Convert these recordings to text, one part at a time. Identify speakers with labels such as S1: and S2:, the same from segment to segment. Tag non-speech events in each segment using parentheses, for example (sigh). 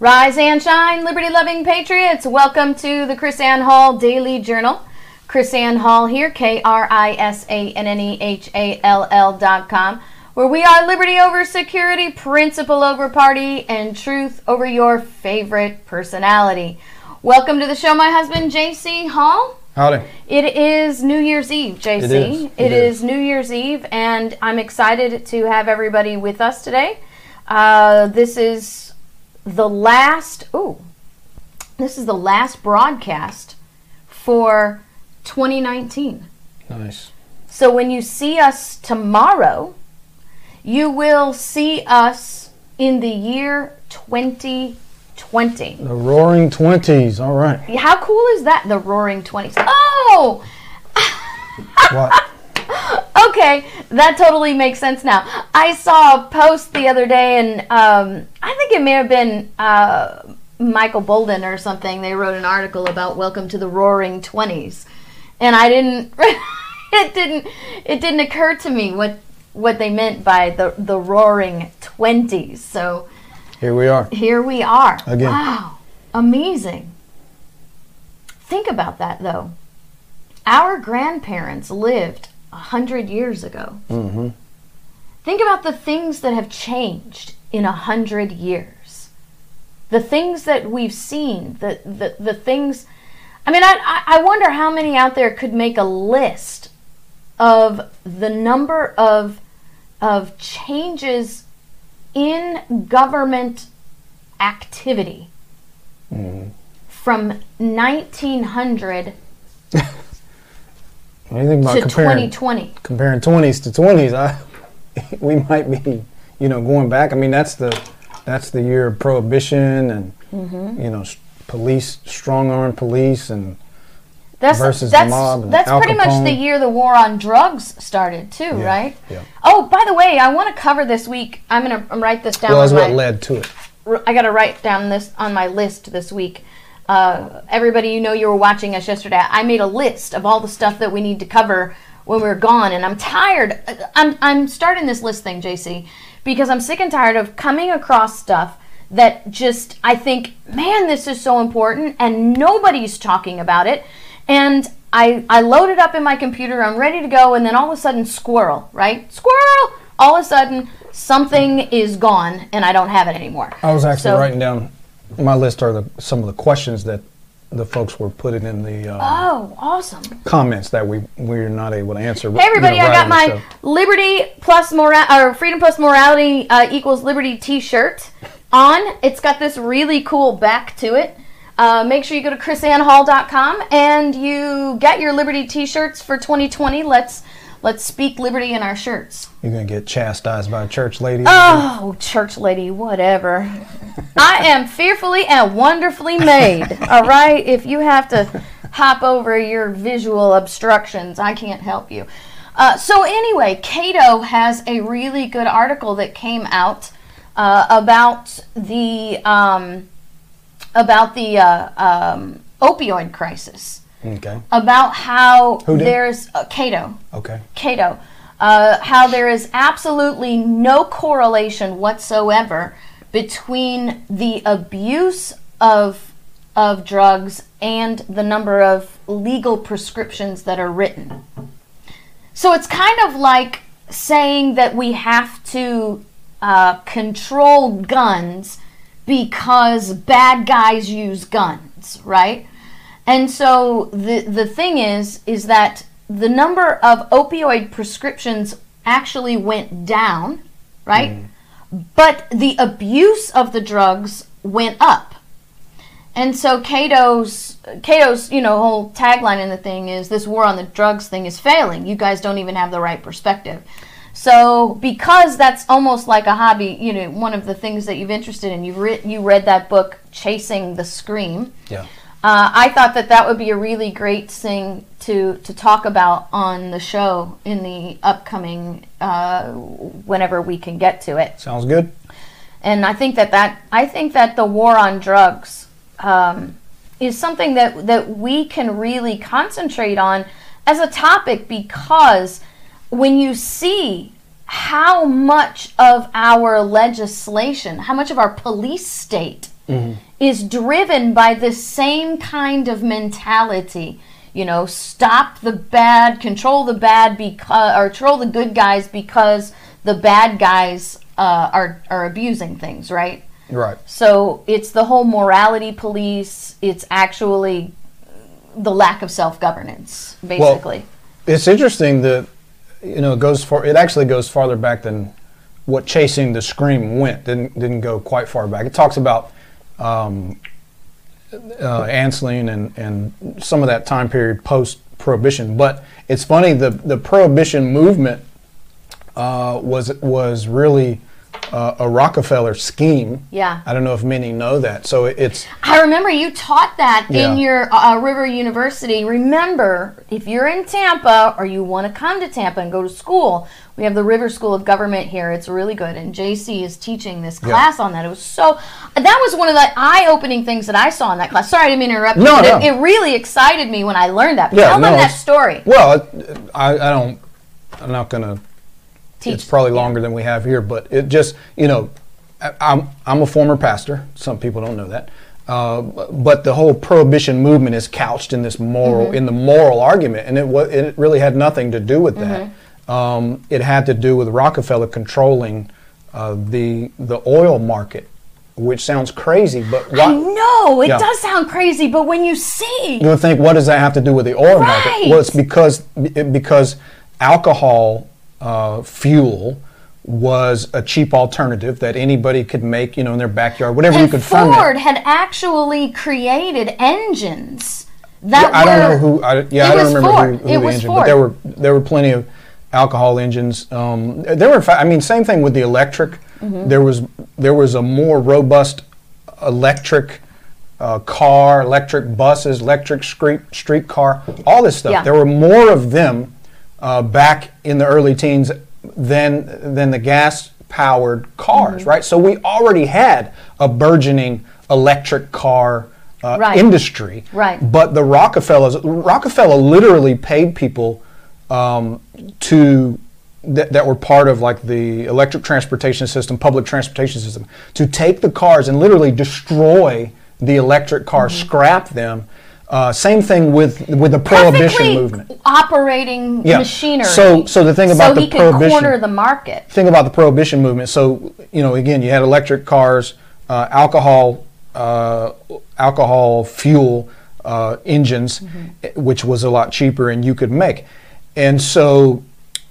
S1: Rise and shine, liberty loving patriots. Welcome to the KrisAnne Hall Daily Journal. KrisAnne Hall here, K R I S A N N E H A L L dot com, where we are liberty over security, principle over party, and truth over your favorite personality. Welcome to the show, my husband, JC Hall.
S2: Howdy.
S1: It is New Year's Eve, JC.
S2: It is.
S1: It
S2: It
S1: is
S2: is.
S1: New Year's Eve, and I'm excited to have everybody with us today. Uh, this is the last. Ooh, this is the last broadcast for 2019.
S2: Nice.
S1: So when you see us tomorrow, you will see us in the year 2020.
S2: The Roaring Twenties. All right.
S1: How cool is that? The Roaring Twenties. Oh,
S2: What? (laughs)
S1: okay, that totally makes sense now. I saw a post the other day, and um, I think it may have been uh, Michael Bolden or something. They wrote an article about "Welcome to the Roaring 20s," and I didn't. (laughs) it didn't. It didn't occur to me what what they meant by the the Roaring 20s. So
S2: Here we are.
S1: here we are.
S2: Again.
S1: Wow. Amazing. Think about that though. Our grandparents lived a hundred years ago.
S2: Mm-hmm.
S1: Think about the things that have changed in a hundred years. The things that we've seen, the, the, the things. I mean, I, I wonder how many out there could make a list of the number of, of changes in government activity
S2: Mm-hmm.
S1: from 1900 (laughs)
S2: Anything about
S1: to
S2: comparing
S1: 2020.
S2: comparing twenties to twenties? I (laughs) we might be, you know, going back. I mean, that's the that's the year of prohibition and
S1: Mm-hmm.
S2: you know, police strong arm police and
S1: That's
S2: versus the mob and
S1: that's pretty much the year the war on drugs started too,
S2: Yeah,
S1: right?
S2: yeah.
S1: Oh, by the way, I want to cover this week. I'm gonna write this down.
S2: well, that's what
S1: my-
S2: led to it.
S1: I got to write down this on my list this week. Uh, everybody, you know, you were watching us yesterday. I made a list of all the stuff that we need to cover when we're gone, and I'm tired. I'm I'm starting this list thing, JC, because I'm sick and tired of coming across stuff that just I think, man, this is so important, and nobody's talking about it, and. I, I load it up in my computer, I'm ready to go, and then all of a sudden, squirrel, right? Squirrel! All of a sudden, something is gone, and I don't have it anymore.
S2: I was actually
S1: So-
S2: writing down my list are the some of the questions that the folks were putting in the uh,
S1: Oh, awesome.
S2: comments that we we're not able to answer.
S1: Hey, everybody, I got my Liberty plus moral or Freedom plus Morality uh, equals Liberty t shirt on. It's got this really cool back to it. Uh, make sure you go to krisannehall.com and you get your Liberty t shirts for 2020. Let's let's speak liberty in our shirts.
S2: You're gonna get chastised by a church lady.
S1: Oh, church lady, whatever. (laughs) I am fearfully and wonderfully made. (laughs) All right? If you have to hop over your visual obstructions, I can't help you. Uh, so, anyway, Cato has a really good article that came out uh, about the um, about the uh, um, opioid crisis,
S2: Okay.
S1: about how there's uh, Cato.
S2: Okay.
S1: Cato, uh, how there is absolutely no correlation whatsoever between the abuse of of drugs and the number of legal prescriptions that are written. So it's kind of like saying that we have to uh, control guns because bad guys use guns, right? And so the the thing is is that the number of opioid prescriptions actually went down, right? Mm-hmm. But the abuse of the drugs went up. And so Cato's Cato's, you know, whole tagline in the thing is this war on the drugs thing is failing. You guys don't even have the right perspective. So because that's almost like a hobby, you know, one of the things that you've interested in, you've re- you read that book Chasing the Scream.
S2: Yeah.
S1: Uh, I thought that that would be a really great thing to to talk about on the show in the upcoming uh, whenever we can get to it.
S2: Sounds good.
S1: And I think that that I think that the war on drugs um, is something that that we can really concentrate on as a topic because when you see how much of our legislation, how much of our police state is driven by the same kind of mentality. You know, stop the bad, control the bad because, or control the good guys because the bad guys uh, are are abusing things, right?
S2: Right.
S1: So it's the whole morality police. It's actually the lack of self governance, basically.
S2: It's interesting that you know it goes for it actually goes farther back than what chasing the scream went. Didn't didn't go quite far back. It talks about um, uh, and and some of that time period post prohibition. But it's funny the the prohibition movement uh, was was really uh, a Rockefeller scheme.
S1: Yeah.
S2: I don't know if many know that. So it's
S1: I remember you taught that
S2: Yeah.
S1: in your uh, River University. Remember, if you're in Tampa or you want to come to Tampa and go to school, we have the River School of Government here. It's really good, and JC is teaching this class on that. It was so. That was one of the eye-opening things that I saw in that class. Sorry, I didn't mean to interrupt. you,
S2: No,
S1: but
S2: no.
S1: It, it really excited me when I learned that.
S2: Yeah,
S1: Tell them that story.
S2: well, I, I don't. I'm not going to
S1: Teach.
S2: it's probably longer than we have here, but it just you know, I- I'm I'm a former pastor. Some people don't know that, uh, but the whole prohibition movement is couched in this moral
S1: Mm-hmm.
S2: in the moral argument, and it wa- it really had nothing to do with that.
S1: Mm-hmm.
S2: Um, it had to do with Rockefeller controlling uh, the the oil market, which sounds crazy, but
S1: I know it
S2: Yeah.
S1: does sound crazy, but when you see,
S2: You would think, what does that have to do with the oil market? Well, it's because because alcohol uh, fuel was a cheap alternative that anybody could make, you know, in their backyard, whatever you could ferment.
S1: Ford had actually created engines that
S2: I don't know who. I, yeah, I don't remember
S1: Ford.
S2: who, who
S1: It
S2: the engine,
S1: Ford.
S2: but there were there were plenty of alcohol engines. Um, there were, in fact, I mean, same thing with the electric.
S1: Mm-hmm.
S2: There was there was a more robust electric uh, car, electric buses, electric street streetcar, all this stuff.
S1: Yeah.
S2: There were more of them uh, back in the early teens than than the gas powered cars,
S1: Mm-hmm.
S2: right? So we already had a burgeoning electric car uh,
S1: Right.
S2: industry.
S1: Right.
S2: But the Rockefellers, Rockefeller literally paid people um, to that, that were part of like the electric transportation system, public transportation system, to take the cars and literally destroy the electric car,
S1: Mm-hmm.
S2: scrap them. Uh, same thing with with the prohibition
S1: perfectly
S2: movement.
S1: operating
S2: Yeah.
S1: machinery.
S2: So- so the thing about
S1: so
S2: the
S1: he could
S2: prohibition-
S1: corner the market.
S2: Thing about the prohibition movement. So you know, again, you had electric cars, uh, alcohol, uh, alcohol fuel uh, engines, eh, which was a lot cheaper, and you could make. And so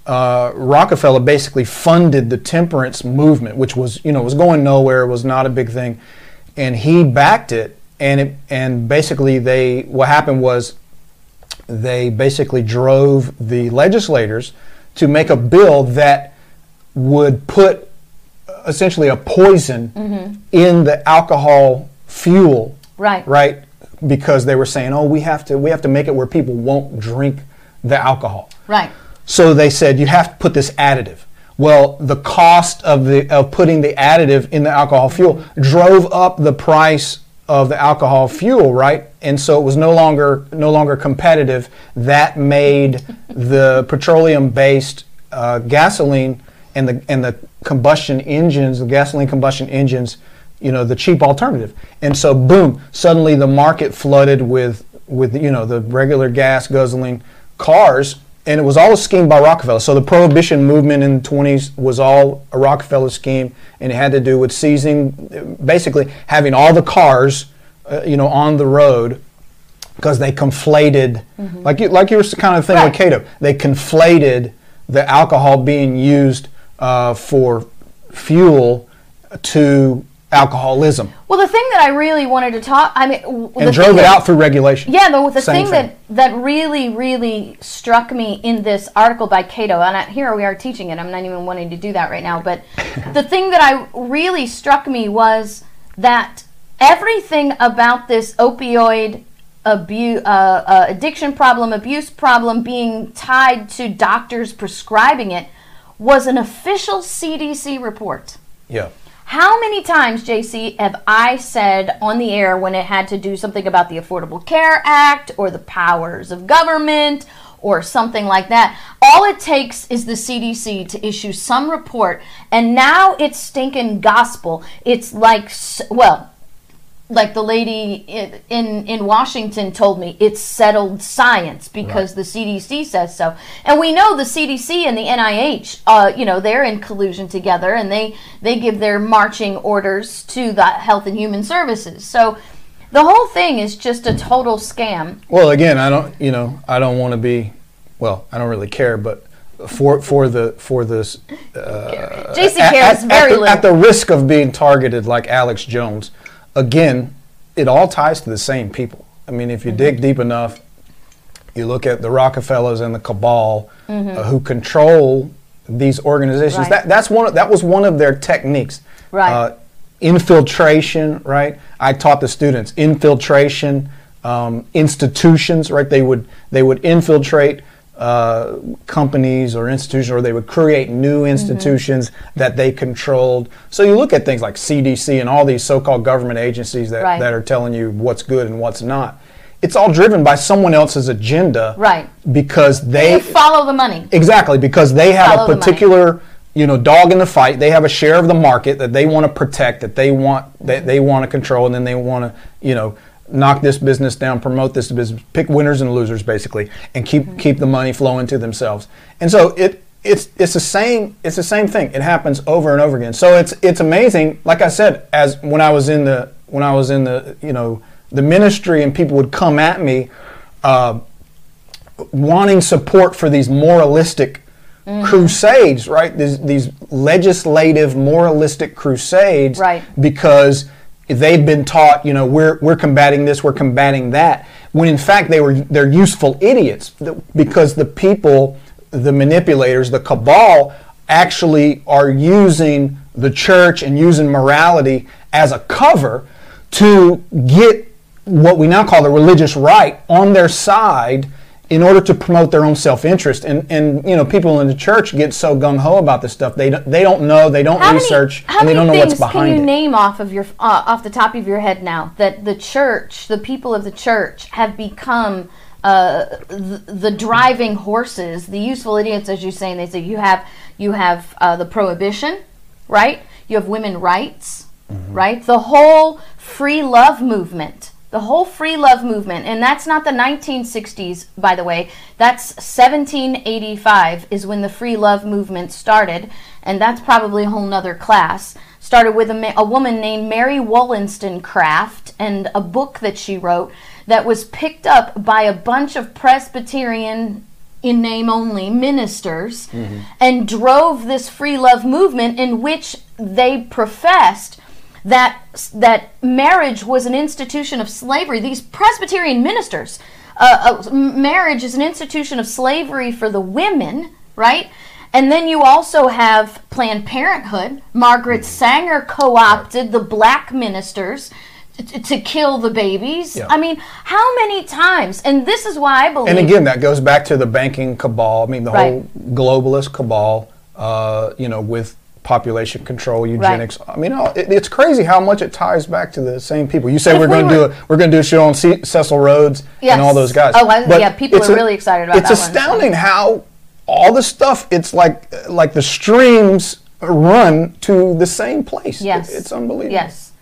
S2: uh, Rockefeller basically funded the temperance movement, which was you know was going nowhere, was not a big thing, and he backed it. And it and basically they what happened was they basically drove the legislators to make a bill that would put essentially a poison mm-hmm. in the alcohol fuel
S1: Right.
S2: right because they were saying oh we have to we have to make it where people won't drink the alcohol
S1: Right.
S2: so they said you have to put this additive. Well, the cost of the of putting the additive in the alcohol fuel drove up the price of the alcohol fuel, right? And so it was no longer no longer competitive. That made the petroleum-based uh, gasoline and the and the combustion engines, the gasoline combustion engines, you know, the cheap alternative. And so, boom! Suddenly, the market flooded with with you know the regular gas guzzling cars, and it was all a scheme by Rockefeller. So the prohibition movement in the 20s was all a Rockefeller scheme, and it had to do with seizing, basically having all the cars, uh, you know, on the road because they conflated, like you like you were kind of thing
S1: Right.
S2: with Cato, they conflated the alcohol being used uh, for fuel to alcoholism
S1: Well, the thing that I really wanted to talk, I mean,
S2: and
S1: thing
S2: drove it out through regulation.
S1: Yeah, the, the
S2: Same
S1: thing, that that really really struck me in this article by Cato, and I, here we are teaching it. I'm not even wanting to do that right now, but (laughs) the thing that I really struck me was that everything about this opioid abuse, uh, uh, addiction problem, abuse problem being tied to doctors prescribing it was an official CDC report.
S2: Yeah.
S1: How many times, JC, have I said on the air when it had to do something about the Affordable Care Act or the powers of government or something like that? All it takes is the CDC to issue some report, and now it's stinking gospel. It's like, well, like the lady in in Washington told me, it's settled science because the CDC says so. And we know the CDC and the NIH, uh, you know, they're in collusion together, and they they give their marching orders to the Health and Human Services. So. The whole thing is just a total scam.
S2: Well, again, I don't, you know, I don't want to be, well, I don't really care, but for for the for this
S1: JC
S2: at,
S1: cares
S2: at-
S1: very
S2: at the,
S1: little.
S2: at the risk of being targeted like Alex Jones, again, it all ties to the same people. I mean, if you dig deep enough, you look at the Rockefellers and the cabal uh, who control these organizations.
S1: Right.
S2: That that's one. of- That was one of their techniques.
S1: Right.
S2: Uh, infiltration. Right. I taught the students infiltration. Um, institutions. Right. They would they would infiltrate. Uh, companies or institutions, or they would create new
S1: Mm-hmm.
S2: institutions that they controlled. So you look at things like CDC and all these so-called government agencies that,
S1: Right.
S2: that are telling you what's good and what's not. It's all driven by someone else's agenda,
S1: Right.
S2: Because they
S1: They follow the money.
S2: exactly because they have
S1: Follow
S2: a particular you know dog in the fight. They have a share of the market that they want to protect, that they want that they want to control, and then they want to you know knock this business down, promote this business, pick winners and losers basically, and keep
S1: Mm-hmm.
S2: keep the money flowing to themselves. And so it it's it's the same it's the same thing. It happens over and over again. So it's it's amazing. Like I said, as when I was in the when I was in the you know the ministry and people would come at me. Uh, wanting support for these moralistic
S1: Mm-hmm.
S2: crusades, right? These, these legislative moralistic crusades,
S1: Right.
S2: Because they've been taught, you know, we're we're combating this, we're combating that. When in fact they were they're useful idiots because the people, the manipulators, the cabal, actually are using the church and using morality as a cover to get what we now call the religious right on their side in order to promote their own self-interest and and you know people in the church get so gung-ho about this stuff they don't, they don't know they don't
S1: How
S2: research
S1: many,
S2: and they don't know what's
S1: things
S2: what's
S1: can
S2: behind
S1: you
S2: it
S1: name off of your uh, off the top of your head now that the church, the people of the church, have become uh, the, the driving horses, the useful idiots, as you say. And they say you have you have uh, the prohibition, right? You have women rights,
S2: Mm-hmm.
S1: right? The whole free love movement. The whole free love movement, and that's not the 1960s, by the way. That's 1785 is when the free love movement started, and that's probably a whole nother class. Started with a, ma- a woman named Mary Wollstonecraft and a book that she wrote that was picked up by a bunch of Presbyterian in name only ministers mm-hmm. and drove this free love movement in which they professed that that marriage was an institution of slavery. These Presbyterian ministers, uh, uh, marriage is an institution of slavery for the women, right? And then you also have Planned Parenthood. Margaret Sanger co-opted the black ministers to kill the babies.
S2: Yeah.
S1: I mean, how many times? And this is why I believe.
S2: and again that goes back to the banking cabal i mean the
S1: Right.
S2: whole globalist cabal uh, you know with population control eugenics i mean oh, it, it's crazy how much it ties back to the same people you say we're going to
S1: were-
S2: do a we're going to do a show on C- cecil rhodes
S1: Yes.
S2: and all those guys
S1: Oh, I- yeah, people are really excited about
S2: it's
S1: that one,
S2: astounding how all the stuff it's like like the streams run to the same place
S1: Yes.
S2: It- it's unbelievable
S1: Yes.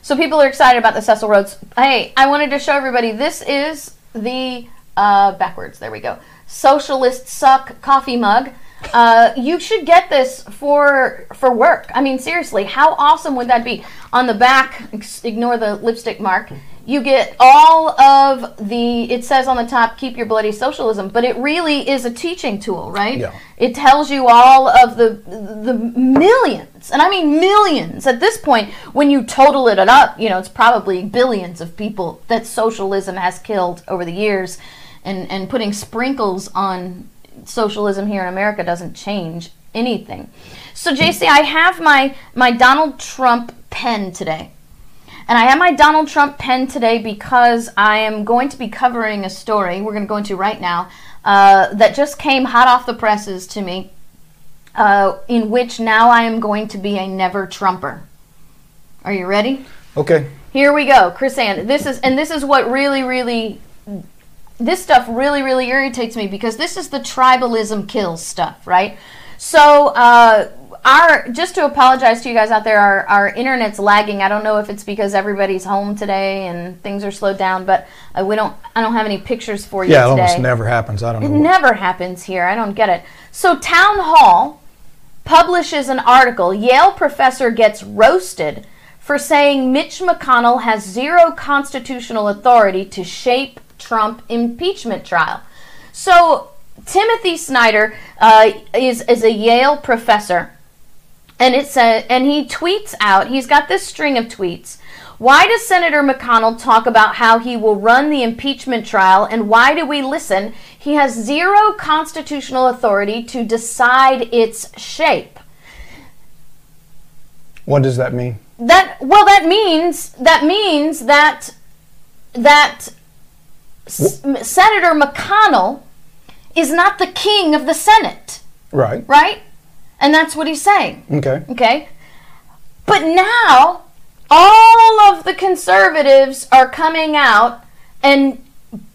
S1: So people are excited about the Cecil Rhodes. Hey, I wanted to show everybody this is the uh, backwards. There we go. Socialist suck coffee mug. Uh, you should get this for for work. I mean, seriously, how awesome would that be? On the back, ignore the lipstick mark. You get all of the. It says on the top, "Keep your bloody socialism," but it really is a teaching tool, right?
S2: Yeah.
S1: It tells you all of the the millions, and I mean millions at this point. When you total it up, you know it's probably billions of people that socialism has killed over the years, and and putting sprinkles on socialism here in America doesn't change anything. So JC, I have my my Donald Trump pen today. And I have my Donald Trump pen today because I am going to be covering a story we're going to go into right now uh, that just came hot off the presses to me, uh, in which now I am going to be a never Trumper. Are you ready?
S2: okay
S1: Here we go, Chris and this is and this is what really really this stuff really really irritates me because this is the tribalism kills stuff, right? So, uh, our just to apologize to you guys out there, our, our internet's lagging. I don't know if it's because everybody's home today and things are slowed down, but uh, we don't. I don't have any pictures for you
S2: Yeah, it
S1: today.
S2: almost never happens. I don't
S1: It
S2: know. what-
S1: never happens here. I don't get it. So, Town Hall publishes an article. Yale professor gets roasted for saying Mitch McConnell has zero constitutional authority to shape Trump impeachment trial. So, Timothy Snyder uh, is, is a Yale professor and it said and he tweets out he's got this string of tweets why does senator mcconnell talk about how he will run the impeachment trial and why do we listen he has zero constitutional authority to decide its shape
S2: What does that mean?
S1: that well that means that means that that S- senator mcconnell is not the king of the senate
S2: Right.
S1: right and that's what he's saying
S2: Okay.
S1: Okay? But now, all of the conservatives are coming out and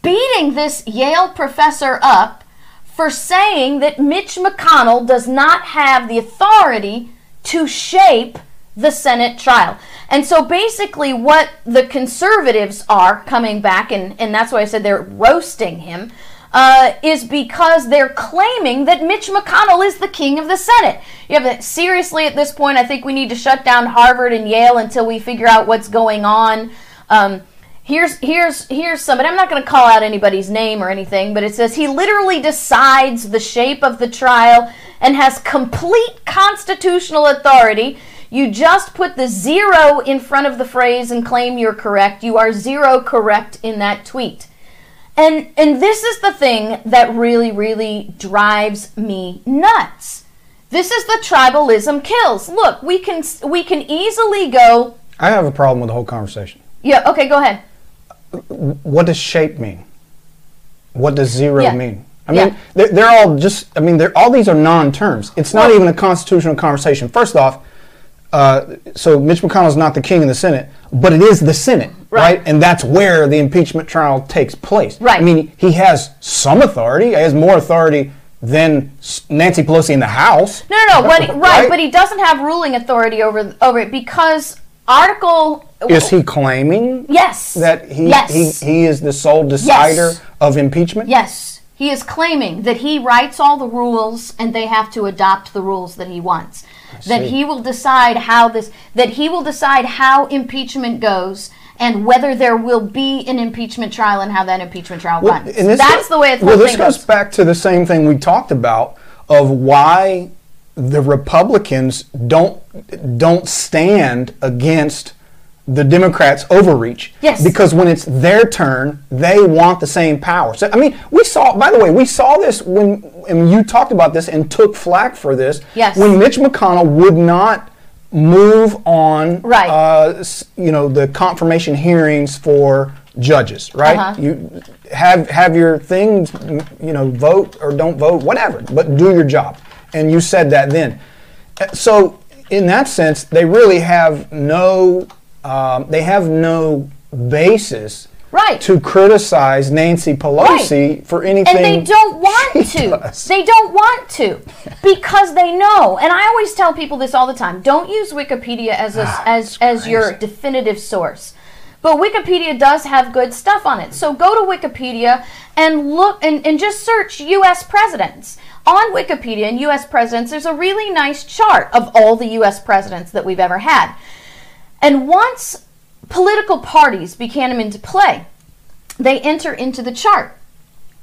S1: beating this Yale professor up for saying that Mitch McConnell does not have the authority to shape the Senate trial. And so basically, what the conservatives are coming back, and, and that's why I said they're roasting him, uh, is because they're claiming that Mitch McConnell is the king of the Senate. You have that seriously at this point. I think we need to shut down Harvard and Yale until we figure out what's going on. Um, here's here's here's somebody. I'm not going to call out anybody's name or anything, but it says he literally decides the shape of the trial and has complete constitutional authority. You just put the zero in front of the phrase and claim you're correct. You are zero correct in that tweet. And and this is the thing that really really drives me nuts. This is the tribalism kills. Look, we can we can easily go.
S2: I have a problem with the whole conversation.
S1: Yeah, okay, go ahead.
S2: What does shape mean? What does zero
S1: Yeah.
S2: mean? I mean,
S1: Yeah.
S2: they're, they're all just. I mean, they're all these are non-terms. It's not
S1: Well-
S2: even a constitutional conversation. First off, uh, so Mitch McConnell's not the king of the Senate, but it is the Senate,
S1: Right.
S2: right? And that's where the impeachment trial takes place.
S1: Right.
S2: I mean, he has some authority. He has more authority than Nancy Pelosi in the House.
S1: No, no, no. But, (laughs) right,
S2: Right?
S1: but he doesn't have ruling authority over over it because Article.
S2: Is he claiming
S1: Yes.
S2: that he,
S1: Yes.
S2: he he is the sole decider of impeachment?
S1: Yes, he is claiming that he writes all the rules and they have to adopt the rules that he wants. That he will decide how this that he will decide how impeachment goes and whether there will be an impeachment trial and how that impeachment trial
S2: Well,
S1: runs. That's
S2: go-
S1: the way the
S2: Well, this goes
S1: goes.
S2: back to the same thing we talked about of why the Republicans don't don't stand against the Democrats' overreach.
S1: Yes.
S2: Because when it's their turn, they want the same power. So I mean, we saw. By the way, we saw this when and you talked about this and took flack for this.
S1: Yes.
S2: When Mitch McConnell would not move on.
S1: Right.
S2: Uh, you know the confirmation hearings for judges. Right.
S1: Uh-huh.
S2: You have have your things. You know, vote or don't vote, whatever. But do your job. And you said that then. So in that sense, they really have no. Um, they have no basis.
S1: Right.
S2: To criticize Nancy Pelosi for anything.
S1: and they don't want to.
S2: does.
S1: They don't want to because they know. And I always tell people this all the time: don't use Wikipedia as a,
S2: Ah,
S1: as as your definitive source. But Wikipedia does have good stuff on it. So go to Wikipedia and look and, and just search U.S. presidents. On Wikipedia and U.S. presidents, there's a really nice chart of all the U.S. presidents that we've ever had. And once political parties became into play, they enter into the chart.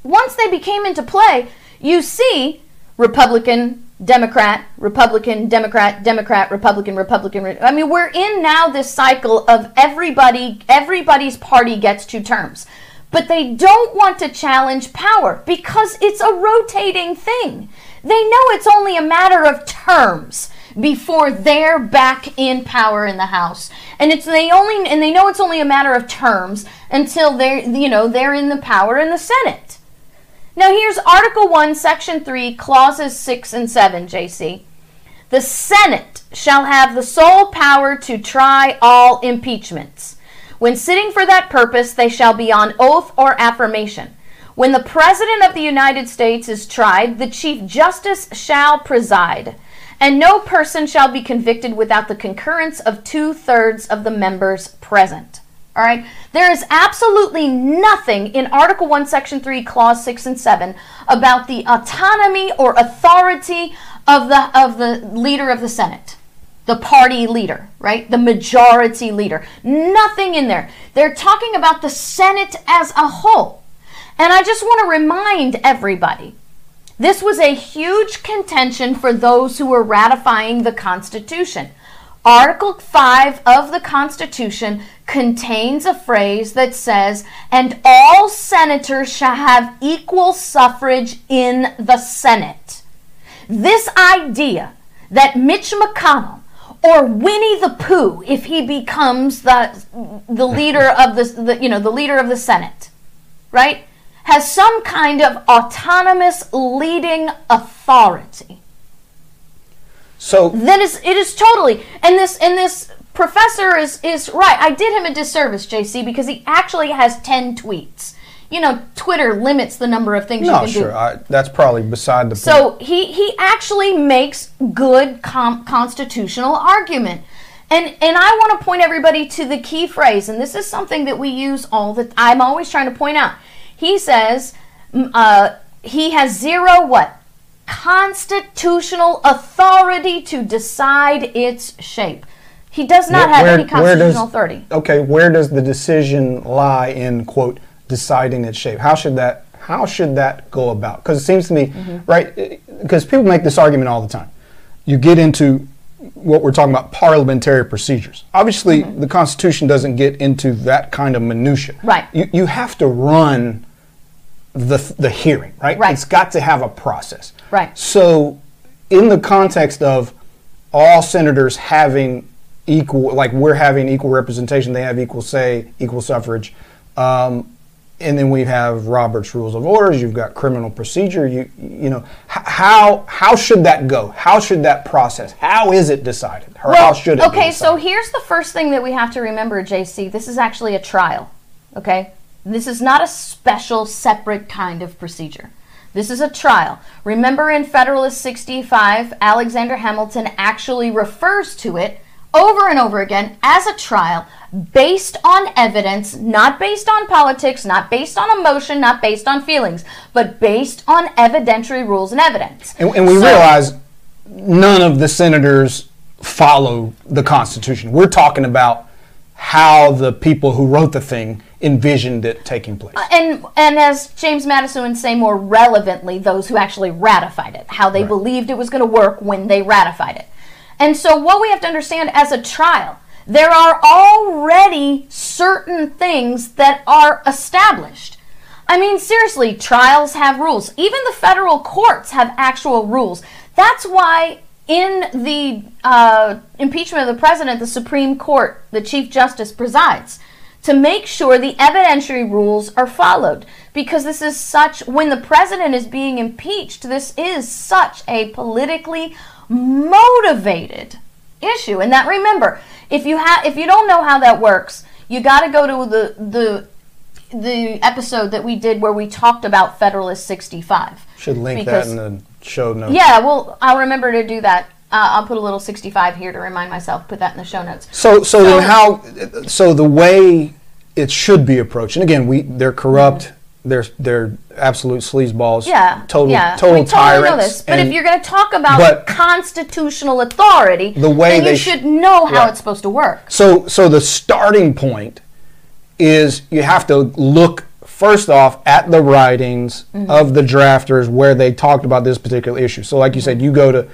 S1: Once they became into play, you see Republican, Democrat, Republican, Democrat, Democrat, Republican, Republican. Re- I mean, we're in now this cycle of everybody, everybody's party gets two terms. But they don't want to challenge power because it's a rotating thing. They know it's only a matter of terms before they're back in power in the House. And it's they only and they know it's only a matter of terms until they're you know they're in the power in the Senate. Now here's Article 1, Section 3, Clauses 6 and 7, JC. The Senate shall have the sole power to try all impeachments. When sitting for that purpose, they shall be on oath or affirmation. When the President of the United States is tried, the Chief Justice shall preside, and no person shall be convicted without the concurrence of two thirds of the members present. All right? There is absolutely nothing in Article 1, Section 3, Clause 6 and 7 about the autonomy or authority of the, of the leader of the Senate the party leader, right? The majority leader. Nothing in there. They're talking about the Senate as a whole. And I just want to remind everybody this was a huge contention for those who were ratifying the Constitution. Article 5 of the Constitution contains a phrase that says, and all senators shall have equal suffrage in the Senate. This idea that Mitch McConnell or Winnie the Pooh if he becomes the the leader of the, the you know the leader of the Senate, right? Has some kind of autonomous leading authority.
S2: So
S1: then is it is totally and this and this professor is is right. I did him a disservice, JC, because he actually has ten tweets you know, Twitter limits the number of things
S2: no,
S1: you can
S2: sure.
S1: do.
S2: I, that's probably beside the point.
S1: So he he actually makes good com- constitutional argument. And and I want to point everybody to the key phrase, and this is something that we use all the. I'm always trying to point out. He says uh, he has zero what constitutional authority to decide its shape. He does not
S2: Where-
S1: have any constitutional
S2: does-
S1: authority.
S2: Okay, where does the decision lie in quote deciding its shape? How should that how should that go about? Because it seems to me,
S1: Mm-hmm.
S2: right? Because people make this argument all the time. You get into what we're talking about parliamentary procedures. Obviously, the Constitution doesn't get into that kind of minutia.
S1: Mm-hmm. Right.
S2: You you have to run the the hearing, right?
S1: Right.
S2: It's got to have a process.
S1: Right.
S2: So, in the context of all senators having equal, like we're having equal representation, they have equal say, equal suffrage. Um, and then we have Robert's Rules of Orders. You've got criminal procedure. You you know how how should that go? How should that process? How is it decided? Or how should it?
S1: okay, so here's the first thing that we have to remember, JC. This is actually a trial. Okay? This is not a special, separate kind of procedure. This is a trial. Remember in Federalist 65, Alexander Hamilton actually refers to it over and over again as a trial based on evidence, not based on politics, not based on emotion, not based on feelings, but based on evidentiary rules and evidence.
S2: And, and we
S1: So-
S2: realize none of the senators follow the Constitution. We're talking about how the people who wrote the thing envisioned it taking place.
S1: and and as James Madison would say more relevantly, those who actually ratified it, how they
S2: Right.
S1: believed it was going to work when they ratified it. And so what we have to understand as a trial, there are already certain things that are established. I mean, seriously, trials have rules. Even the federal courts have actual rules. That's why in the uh, impeachment of the president, the Supreme Court, the Chief Justice presides to make sure the evidentiary rules are followed. Because this is such, when the president is being impeached, this is such a politically motivated issue. And that remember, if you have, if you don't know how that works, you got to go to the the the episode that we did where we talked about Federalist 65.
S2: Should link
S1: Because-
S2: that in the show notes.
S1: Yeah, well, I'll remember to do that. Uh, I'll put a little 65 here to remind myself. Put that in the show notes.
S2: So, so,
S1: So-
S2: then how? So the way it should be approached, and again, we they're corrupt. They're they're absolute sleazeballs.
S1: Yeah,
S2: total
S1: yeah.
S2: total
S1: we totally
S2: tyrants.
S1: know this. But
S2: and
S1: if you're going to talk about constitutional authority,
S2: The way
S1: then
S2: they
S1: you should know how
S2: Right.
S1: it's supposed to work.
S2: so so the starting point is you have to look first off at the writings
S1: Mm-hmm.
S2: of the drafters where they talked about this particular issue. So, like you said, you go to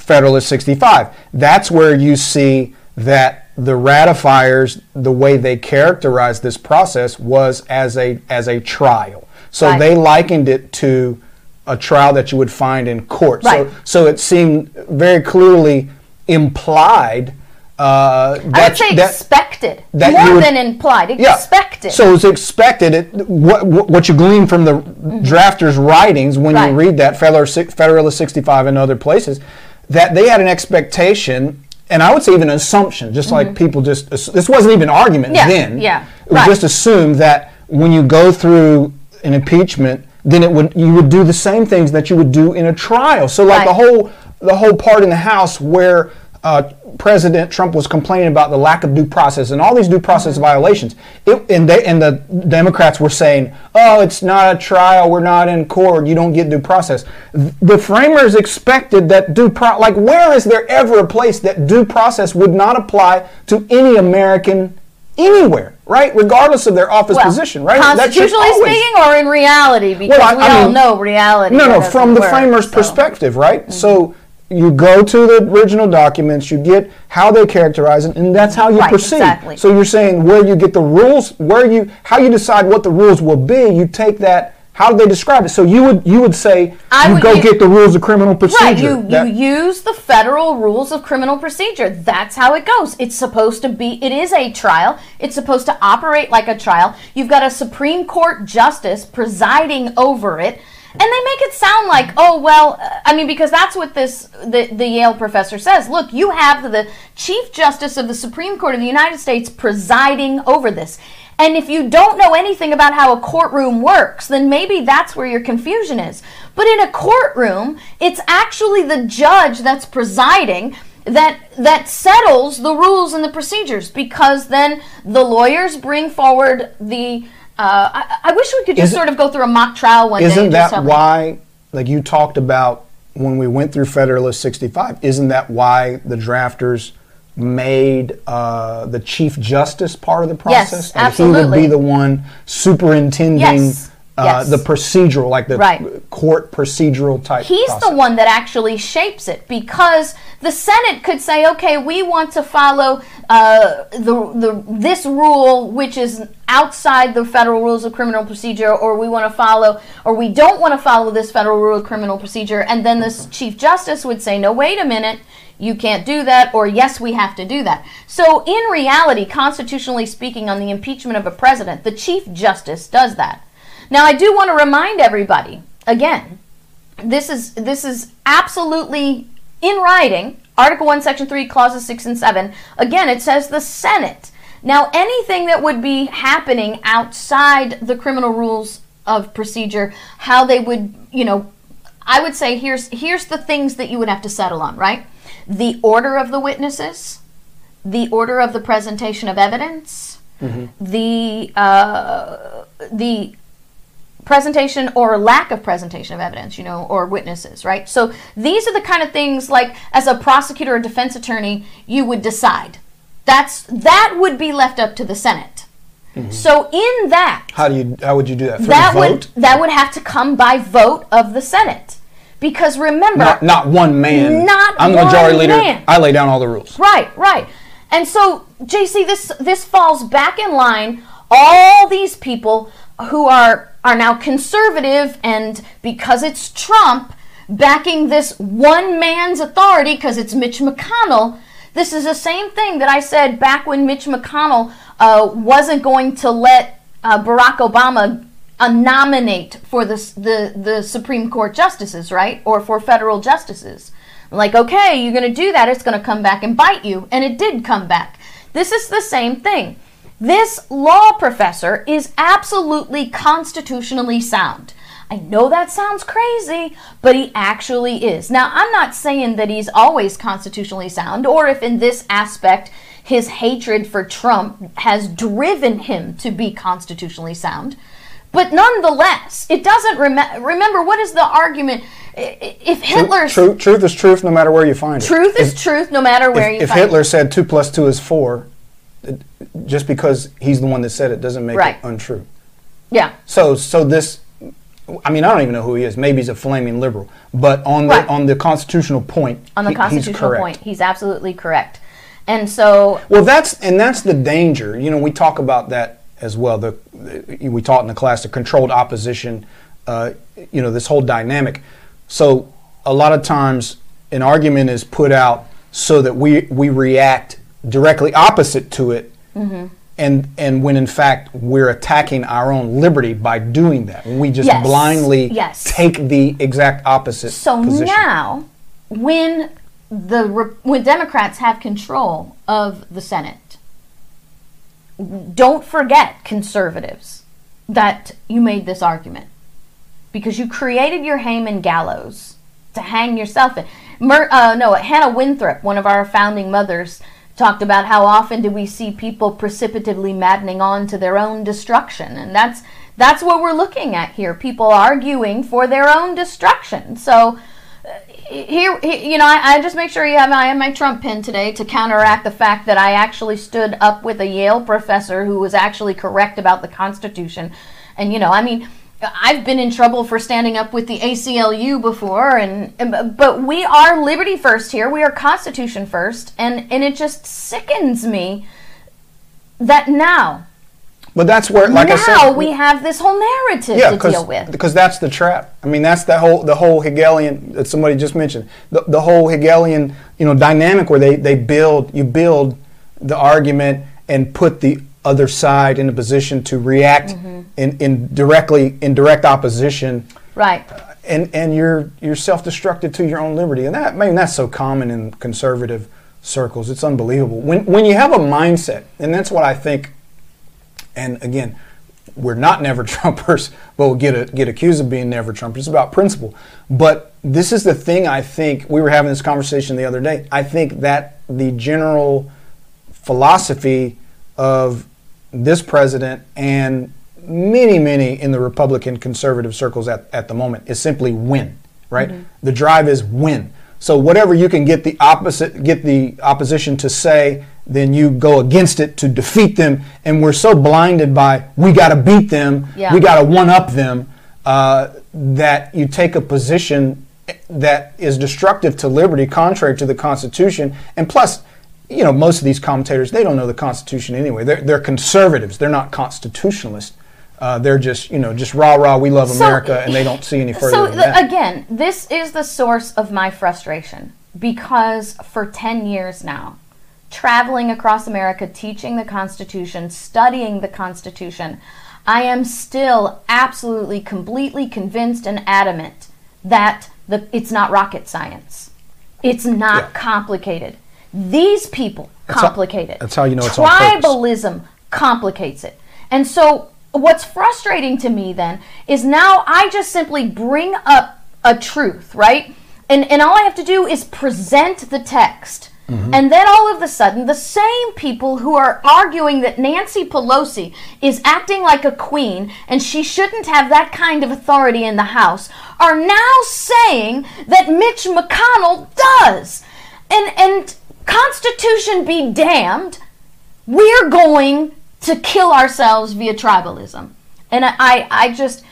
S2: Federalist 65. That's where you see that the ratifiers, the way they characterized this process was as a as a trial. So
S1: Right.
S2: they likened it to a trial that you would find in court.
S1: Right.
S2: So, so it seemed very clearly implied. Uh,
S1: I
S2: that-
S1: would say
S2: that-
S1: expected
S2: that
S1: more
S2: would-
S1: than implied.
S2: yeah.
S1: Expected.
S2: So it's expected. It, what, what you glean from the drafters' writings when
S1: Right.
S2: you read that Federalist, Federalist 65 and other places, that they had an expectation, and I would say even an assumption, just like people just, this wasn't even an argument
S1: Mm-hmm. Yeah,
S2: then.
S1: yeah,
S2: It was
S1: right.
S2: just assumed that when you go through an impeachment, then it would you would do the same things that you would do in a trial. So like
S1: Right.
S2: the whole the whole part in the House where uh, President Trump was complaining about the lack of due process and all these due process
S1: Mm-hmm.
S2: violations. It, and they and the Democrats were saying, "Oh, it's not a trial. We're not in court. You don't get due process." The framers expected that due pro like where is there ever a place that due process would not apply to any American anywhere, right? Regardless of their office
S1: Well,
S2: position, right?
S1: Constitutionally
S2: always-
S1: speaking, or in reality, because
S2: I-
S1: we
S2: I
S1: all
S2: mean-
S1: know reality.
S2: no, no, from the
S1: work,
S2: framer's
S1: so.
S2: perspective, right? So you go to the original documents, you get how they characterize it, and that's how you
S1: Right,
S2: proceed.
S1: exactly.
S2: So you're saying where you get the rules, where you how you decide what the rules will be, you take that. How do they describe it? So you would you would say
S1: I
S2: you
S1: would
S2: go
S1: u-
S2: get the rules of criminal procedure.
S1: Right, you,
S2: That-
S1: you use the federal rules of criminal procedure. That's how it goes. It's supposed to be, it is a trial. It's supposed to operate like a trial. You've got a Supreme Court justice presiding over it. And they make it sound like, oh, well, uh, I mean, because that's what this, the, the Yale professor says. Look, you have the Chief Justice of the Supreme Court of the United States presiding over this. And if you don't know anything about how a courtroom works, then maybe that's where your confusion is. But in a courtroom, it's actually the judge that's presiding that that settles the rules and the procedures because then the lawyers bring forward the uh, I, I wish we could just
S2: Isn't-
S1: sort of go through a mock trial one day.
S2: Isn't that why, like you talked about when we went through Federalist 65, isn't that why the drafters made uh, the Chief Justice part of the
S1: Yes,
S2: process? Like He would be the one superintending
S1: Yes,
S2: uh,
S1: yes.
S2: the procedural, like the
S1: Right.
S2: court procedural type
S1: He's
S2: process.
S1: the one that actually shapes it because the Senate could say, okay, we want to follow uh, the, the this rule, which is outside the federal rules of criminal procedure, or we want to follow, or we don't want to follow this federal rule of criminal procedure, and then this Chief Justice would say, no, wait a minute. You can't do that, or yes, we have to do that. So, in reality, constitutionally speaking, on the impeachment of a president, the Chief Justice does that. Now, I do want to remind everybody again, this is this is absolutely in writing article 1 section 3 clauses 6 and 7 again it says the senate. Now anything that would be happening outside the criminal rules of procedure how they would you know i would say here's here's the things that you would have to settle on right? The order of the witnesses the order of the presentation of evidence the uh, the presentation or lack of presentation of evidence, you know, or witnesses, right? So these are the kind of things like as a prosecutor or defense attorney you would decide. That's that would be left up to the Senate. Mm-hmm. So in that
S2: How do you? How would you do that? Through
S1: that would that would have to come by vote of the Senate. Because remember
S2: not, not one man.
S1: Not
S2: I'm the majority leader.
S1: man.
S2: I lay down all the rules.
S1: Right, right. And so, JC, this this falls back in line. All these people who are are now conservative, and because it's Trump backing this one man's authority, because it's Mitch McConnell. This is the same thing that I said back when Mitch McConnell uh, wasn't going to let uh, Barack Obama uh, nominate for the, the the Supreme Court justices, right, or for federal justices. Like, okay, you're going to do that, it's going to come back and bite you, and it did come back. This is the same thing. This law professor is absolutely constitutionally sound. I know that sounds crazy, but he actually is. Now, I'm not saying that he's always constitutionally sound, or if in this aspect his hatred for Trump has driven him to be constitutionally sound. But nonetheless, it doesn't rem- remember what is the argument? If Hitler
S2: Truth, truth is truth, no matter where you find it.
S1: truth is
S2: If-
S1: truth, no matter where
S2: if,
S1: you
S2: if
S1: find
S2: Hitler
S1: it.
S2: said two plus two is four, it, just because he's the one that said it doesn't make
S1: Right.
S2: it untrue.
S1: Yeah,
S2: So, so this, I mean, I don't even know who he is. Maybe he's a flaming liberal, but on the on the constitutional point,
S1: on the
S2: he- he's
S1: constitutional
S2: correct.
S1: point, he's absolutely correct. And so,
S2: Well, that's and that's the danger. You know, we talk about that as well. The, the we taught in the class the controlled opposition. Uh, you know, this whole dynamic. So a lot of times an argument is put out so that we we react directly opposite to it.
S1: Mm-hmm.
S2: And, and when in fact we're attacking our own liberty by doing that, when we just
S1: Yes.
S2: blindly
S1: Yes.
S2: take the exact opposite
S1: so
S2: position.
S1: now, when the when Democrats have control of the Senate, don't forget conservatives. that you made this argument because you created your Haman gallows to hang yourself in. Mer, uh, no, Hannah Winthrop, one of our founding mothers, talked about how often do we see people precipitately maddening on to their own destruction, and that's that's what we're looking at here. People arguing for their own destruction. So uh, here, you know, I, I, just make sure you have I have my Trump pin today to counteract the fact that I actually stood up with a Yale professor who was actually correct about the Constitution, and you know, I mean. I've been in trouble for standing up with the ACLU before, and, and but we are liberty first here. We are Constitution first, and and it just sickens me that now
S2: but that's where, like
S1: now
S2: I said,
S1: we have this whole narrative
S2: yeah,
S1: to deal with.
S2: Because that's the trap. I mean, that's the whole the whole Hegelian that somebody just mentioned. The, the whole Hegelian you know dynamic where they they build you build the argument and put the other side in a position to react mm-hmm. in, in directly in direct opposition.
S1: Right.
S2: and and you're you're self-destructive to your own liberty, and that I mean that's so common in conservative circles. It's unbelievable when when you have a mindset, and that's what I think and again, we're not never (laughs) Trumpers, but we'll get, a, get accused of being never Trumpers. It's about principle. But this is the thing I think, we were having this conversation the other day. I think that the general philosophy of this president and many, many in the Republican conservative circles at, at the moment is simply win, right? Mm-hmm. The drive is win. So whatever you can get the opposite, get the opposition to say then you go against it to defeat them. And we're so blinded by we got to beat them, yeah. we got to one up them, uh, that you take a position that is destructive to liberty, contrary to the Constitution. And plus, you know, most of these commentators, they don't know the Constitution anyway. They're, they're conservatives, they're not constitutionalists. Uh, they're just, you know, just rah rah, we love America, so, and they don't see any further. So,
S1: the, again, this is the source of my frustration because for 10 years now, traveling across America, teaching the Constitution, studying the Constitution, I am still absolutely, completely convinced and adamant that the, it's not rocket science. It's not yeah. complicated. These people that's complicate
S2: how,
S1: it.
S2: That's how you know
S1: it's Tribalism complicates it. And so what's frustrating to me then is now I just simply bring up a truth, right? And, and all I have to do is present the text Mm-hmm. And then all of a sudden, the same people who are arguing that Nancy Pelosi is acting like a queen and she shouldn't have that kind of authority in the House are now saying that Mitch McConnell does. And, and Constitution be damned, we're going to kill ourselves via tribalism. And I, I just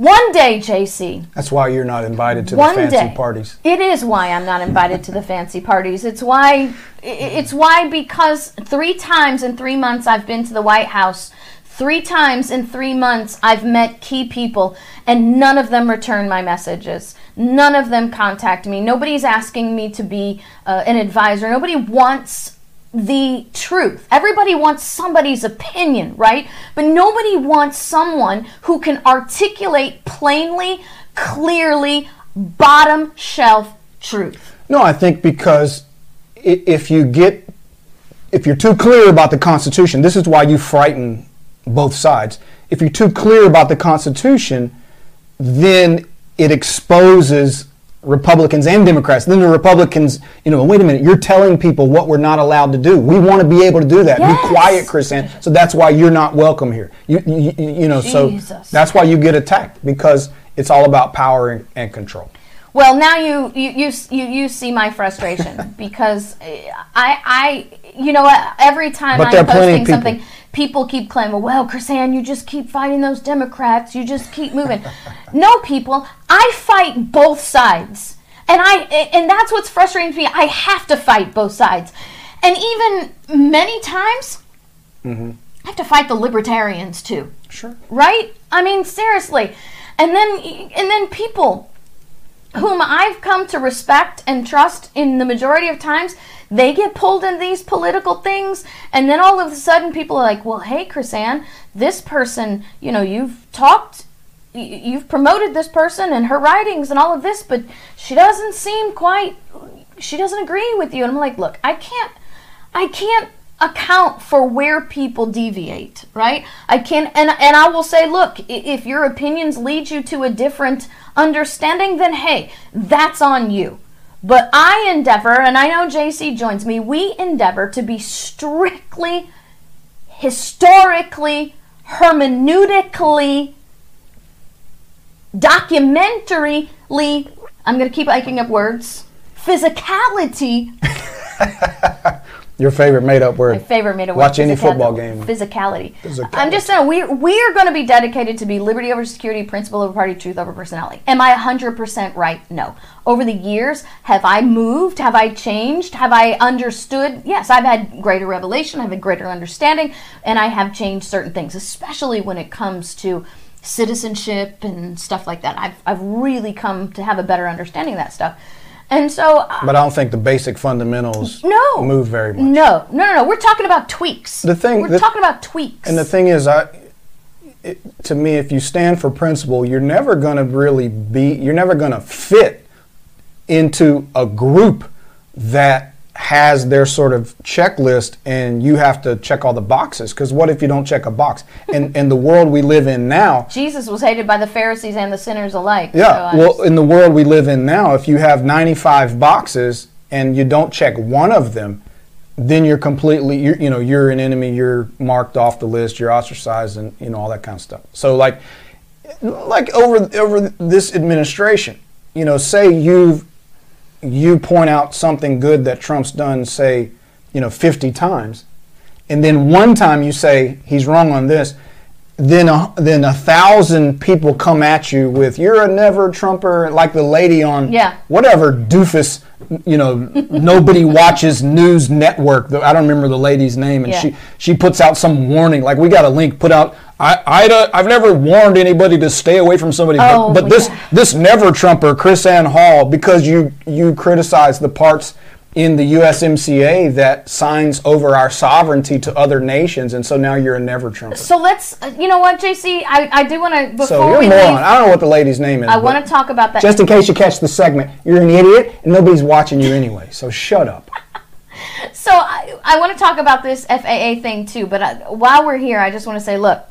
S1: one day, JC.
S2: That's why you're not invited to the fancy day. parties.
S1: It is why I'm not invited to the fancy parties. It's why it's why because 3 times in 3 months I've been to the White House. 3 times in 3 months I've met key people and none of them return my messages. None of them contact me. Nobody's asking me to be uh, an advisor. Nobody wants the truth. Everybody wants somebody's opinion, right? But nobody wants someone who can articulate plainly, clearly, bottom shelf truth.
S2: No, I think because if you get if you're too clear about the Constitution, this is why you frighten both sides. If you're too clear about the Constitution, then it exposes Republicans and Democrats. Then the Republicans, you know, wait a minute, you're telling people what we're not allowed to do. We want to be able to do that. Yes. Be quiet, KrisAnne. So that's why you're not welcome here. You, you, you know, Jesus. so that's why you get attacked because it's all about power and, and control.
S1: Well, now you you you you, see my frustration because eh, I I you know every time but I'm posting something people keep claiming, well, KrisAnne, you just keep fighting those Democrats. You just keep moving. (laughs) no, people, I fight both sides. And I and that's what's frustrating to me. I have to fight both sides. And even many times, mm-hmm. I have to fight the libertarians too.
S2: Sure.
S1: Right? I mean, seriously. And then and then people whom I've come to respect and trust in the majority of times, they get pulled in these political things, and then all of a sudden people are like, well, hey, KrisAnne, this person, you know, you've talked, you've promoted this person and her writings and all of this, but she doesn't seem quite, she doesn't agree with you. And I'm like, look, I can't, I can't account for where people deviate, right? I can and and I will say, look, if your opinions lead you to a different understanding, then hey, that's on you. But I endeavor, and I know JC joins me, we endeavor to be strictly historically, hermeneutically, documentarily, I'm going to keep making up words, physicality (laughs) (laughs)
S2: Your favorite made-up word.
S1: my
S2: word.
S1: favorite made a
S2: Watch
S1: word,
S2: any football game.
S1: Physicality.
S2: Physicality.
S1: I'm just saying we we are going to be dedicated to be liberty over security, principle over party, truth over personality. Am I 100% right? No. Over the years, have I moved? Have I changed? Have I understood? Yes, I've had greater revelation. I've had greater understanding, and I have changed certain things, especially when it comes to citizenship and stuff like that. I've I've really come to have a better understanding of that stuff. And so uh,
S2: But I don't think the basic fundamentals
S1: no.
S2: move very much.
S1: No, no, no, no. We're talking about tweaks.
S2: The thing-
S1: We're
S2: the-
S1: talking about tweaks.
S2: And the thing is, I, it, to me, if you stand for principle, you're never going to really be, you're never going to fit into a group that has their sort of checklist and you have to check all the boxes. Because what if you don't check a box? (laughs) And, and the world we live in now,
S1: Jesus was hated by the Pharisees and the sinners alike.
S2: yeah,
S1: So
S2: well,
S1: just-
S2: in the world we live in now, if you have 95 boxes and you don't check one of them, then you're completely, you're, you know, you're an enemy. You're marked off the list. You're ostracized, and you know all that kind of stuff. So, like, like over over this administration, you know, say you you point out something good that Trump's done, say, you know, 50 times, and then one time you say he's wrong on this, then a, then a thousand people come at you with you're a never Trumper, like the lady on
S1: Yeah.
S2: whatever doofus, you know, (laughs) nobody watches news network. I don't remember the lady's name, and
S1: Yeah.
S2: she she puts out some warning, like we got a link put out. I I I've never warned anybody to stay away from somebody,
S1: Oh,
S2: but, but this
S1: yeah.
S2: this never Trumper, KrisAnne Hall, because you you criticize the parts in the USMCA that signs over our sovereignty to other nations, and so now you're a never Trumper.
S1: so let's, uh, you know what, JC? I, I do want to, before
S2: So you're a moron. I don't know what the lady's name is.
S1: I want to talk about that.
S2: Just in case you catch the segment, you're an idiot, and nobody's watching you anyway. So shut up. (laughs)
S1: So I, I want to talk about this FAA thing too, but I, while we're here, I just want to say, look,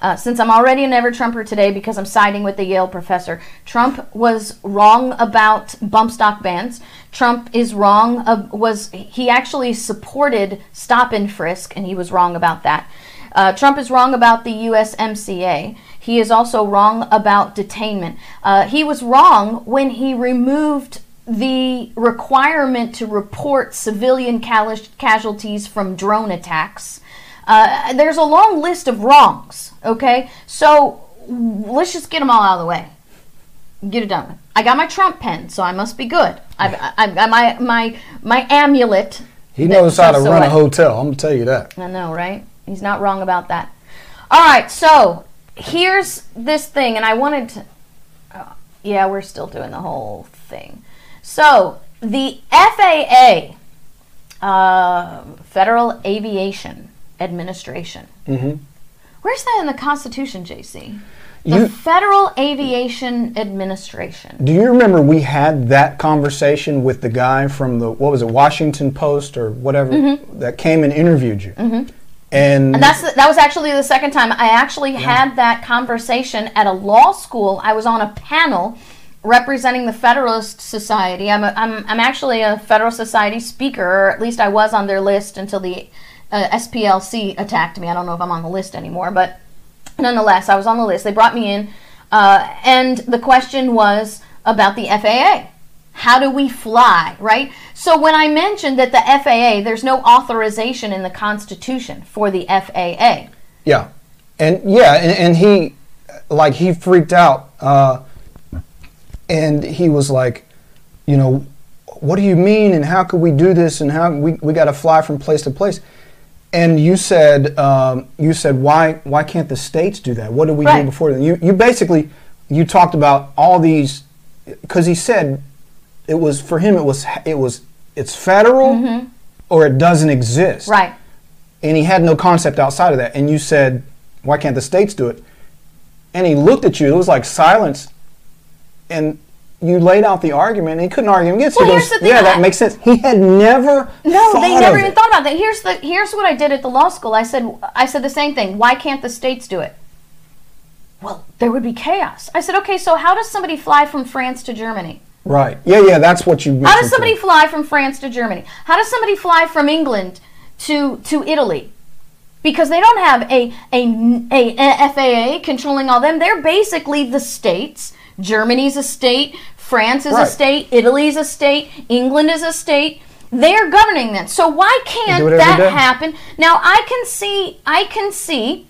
S1: uh, since I'm already a never Trumper today because I'm siding with the Yale professor, Trump was wrong about bump stock bans. Trump is wrong. Uh, was he actually supported stop and frisk, and he was wrong about that. Uh, Trump is wrong about the USMCA. He is also wrong about detainment. Uh, he was wrong when he removed the requirement to report civilian casualties from drone attacks. Uh, there's a long list of wrongs, okay? So let's just get them all out of the way. Get it done with. I got my Trump pen, so I must be good. I've, got my, my, my amulet.
S2: He knows how to run a hotel. I'm gonna tell you that.
S1: I know, right? He's not wrong about that. All right, so here's this thing, and I wanted to. oh, yeah, we're still doing the whole thing. So the FAA, uh, Federal Aviation Administration.
S2: Mhm.
S1: Where's that in the Constitution, JC? The
S2: You-
S1: Federal Aviation Administration.
S2: Do you remember we had that conversation with the guy from the what was it Washington Post or whatever that came and interviewed you? Mm-hmm. And,
S1: And that's that was actually the second time I actually had that conversation at a law school. I was on a panel representing the Federalist Society. I'm a, I'm I'm actually a Federalist Society speaker, or at least I was on their list until the uh, SPLC attacked me. I don't know if I'm on the list anymore, but nonetheless, I was on the list. They brought me in, uh, and the question was about the FAA. How do we fly, right? So when I mentioned that the FAA, there's no authorization in the Constitution for the FAA.
S2: yeah, and yeah, and, and he like he freaked out, uh, and he was like, you know, what do you mean? And how could we do this? And how we we got to fly from place to place? And you said um, you said why why can't the states do that? What did we
S1: Right.
S2: do before? then? You you basically you talked about all these because he said it was for him it was it was it's federal or it doesn't exist
S1: Right.
S2: and he had no concept outside of that and you said why can't the states do it and he looked at you it was like silence and you laid out the argument, and he couldn't argue against.
S1: Well, here's
S2: goes,
S1: the thing,
S2: "Yeah, that
S1: I-
S2: makes sense." He had never
S1: No, they never even
S2: it.
S1: thought about that. Here's the here's what I did at the law school. I said I said the same thing. Why can't the states do it? Well, there would be chaos. I said, okay, so how does somebody fly from France to Germany?
S2: Right? Yeah, yeah. That's what you.
S1: How does somebody
S2: me.
S1: fly from France to Germany? How does somebody fly from England to to Italy? Because they don't have a a, a, a FAA controlling all them. They're basically the states. Germany's a state. France is a
S2: Right.
S1: state. Italy's a state. England is a state. They're governing that. So why can't
S2: do it every
S1: that
S2: day.
S1: happen? Now I can see. I can see.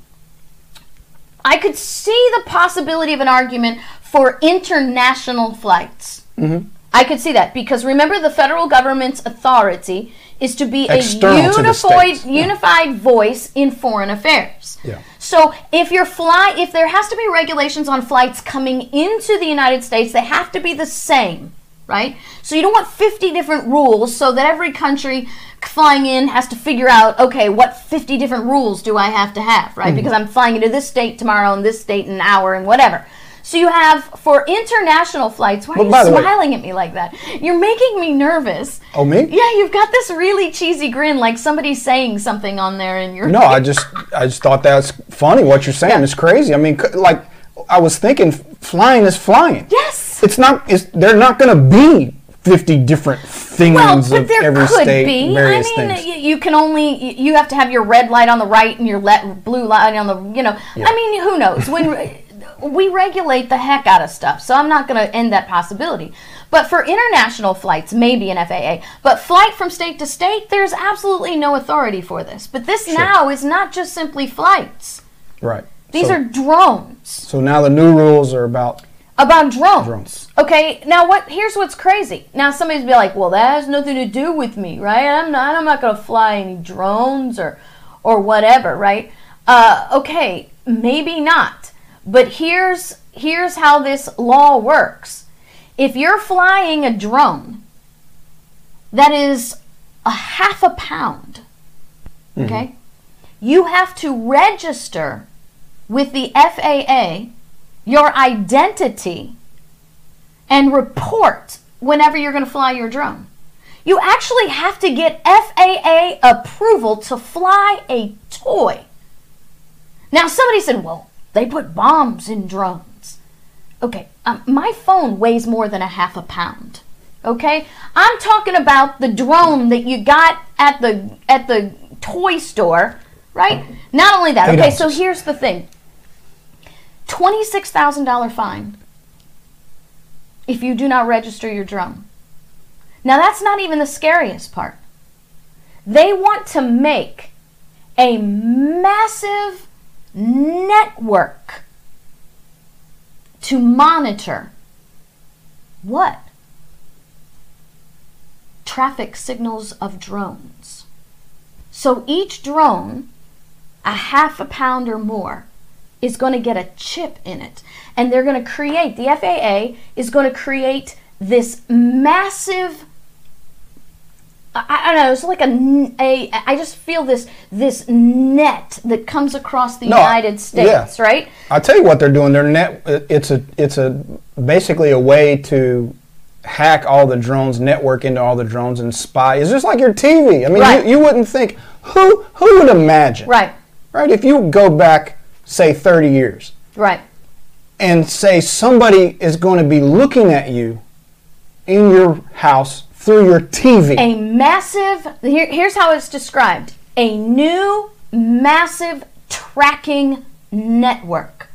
S1: I could see the possibility of an argument for international flights.
S2: Mm-hmm.
S1: I could see that because remember the federal government's authority is to be
S2: External
S1: a
S2: the
S1: unified.
S2: Yeah.
S1: voice in foreign affairs.
S2: Yeah.
S1: So if you're fly if there has to be regulations on flights coming into the United States, they have to be the same, right? So you don't want 50 different rules so that every country flying in has to figure out, okay, what 50 different rules do I have to have, right?
S2: Mm-hmm.
S1: Because I'm flying into this state tomorrow and this state in an hour and whatever. So you have for international flights. Why are you
S2: the way-
S1: smiling at me like that? You're making me nervous.
S2: Oh, me?
S1: Yeah, you've got this really cheesy grin, like somebody's saying something on there, and you're
S2: No, I just I just thought that's funny. What you're saying
S1: Yeah.
S2: It's crazy. I mean, like I was thinking, flying is flying.
S1: yes.
S2: It's not. It's they're not going to be fifty different things
S1: Well, but
S2: of
S1: there
S2: every
S1: could
S2: state,
S1: be. I mean,
S2: things.
S1: you can only you have to have your red light on the right and your let blue light on the you know. I mean, who knows when. We regulate the heck out of stuff, so I'm not going to end that possibility. But for international flights, maybe an FAA. But flight from state to state, there's absolutely no authority for this. But this now is not just simply flights.
S2: right.
S1: These
S2: so,
S1: are drones.
S2: so now the new rules are about
S1: about drones.
S2: Drones.
S1: Okay, now what? Here's what's crazy. Now somebody's be like, "Well, that has nothing to do with me, right? I'm not. I'm not going to fly any drones or, or whatever, right? Uh, okay, maybe not. But here's here's how this law works. If you're flying a drone that is a half a pound, mm-hmm. okay, you have to register with the FAA your identity and report whenever you're going to fly your drone. You actually have to get FAA approval to fly a toy. Now, somebody said, well, they put bombs in drones. Okay, um, my phone weighs more than a half a pound. Okay, I'm talking about the drone that you got at the at the toy store, right? Not only that. Okay, so here's the thing: twenty-six thousand dollar fine if you do not register your drone. Now that's not even the scariest part. They want to make a massive network to monitor what? Traffic signals of drones. So each drone, a half a pound or more, is going to get a chip in it. And they're going to create, the FAA is going to create this massive I, I don't know. It's like a, a. I just feel this this net that comes across the
S2: No,
S1: United States,
S2: yeah.
S1: right?
S2: I'll tell you what they're doing. They're net. Uh, it's a. It's a basically a way to hack all the drones, network into all the drones, and spy. It's just like your TV. I mean,
S1: Right.
S2: you, you wouldn't think who who would imagine,
S1: Right,
S2: Right. If you go back, say, thirty years,
S1: right.
S2: and say somebody is going to be looking at you in your house through your TV.
S1: A massive. Here, here's how it's described: a new massive tracking network.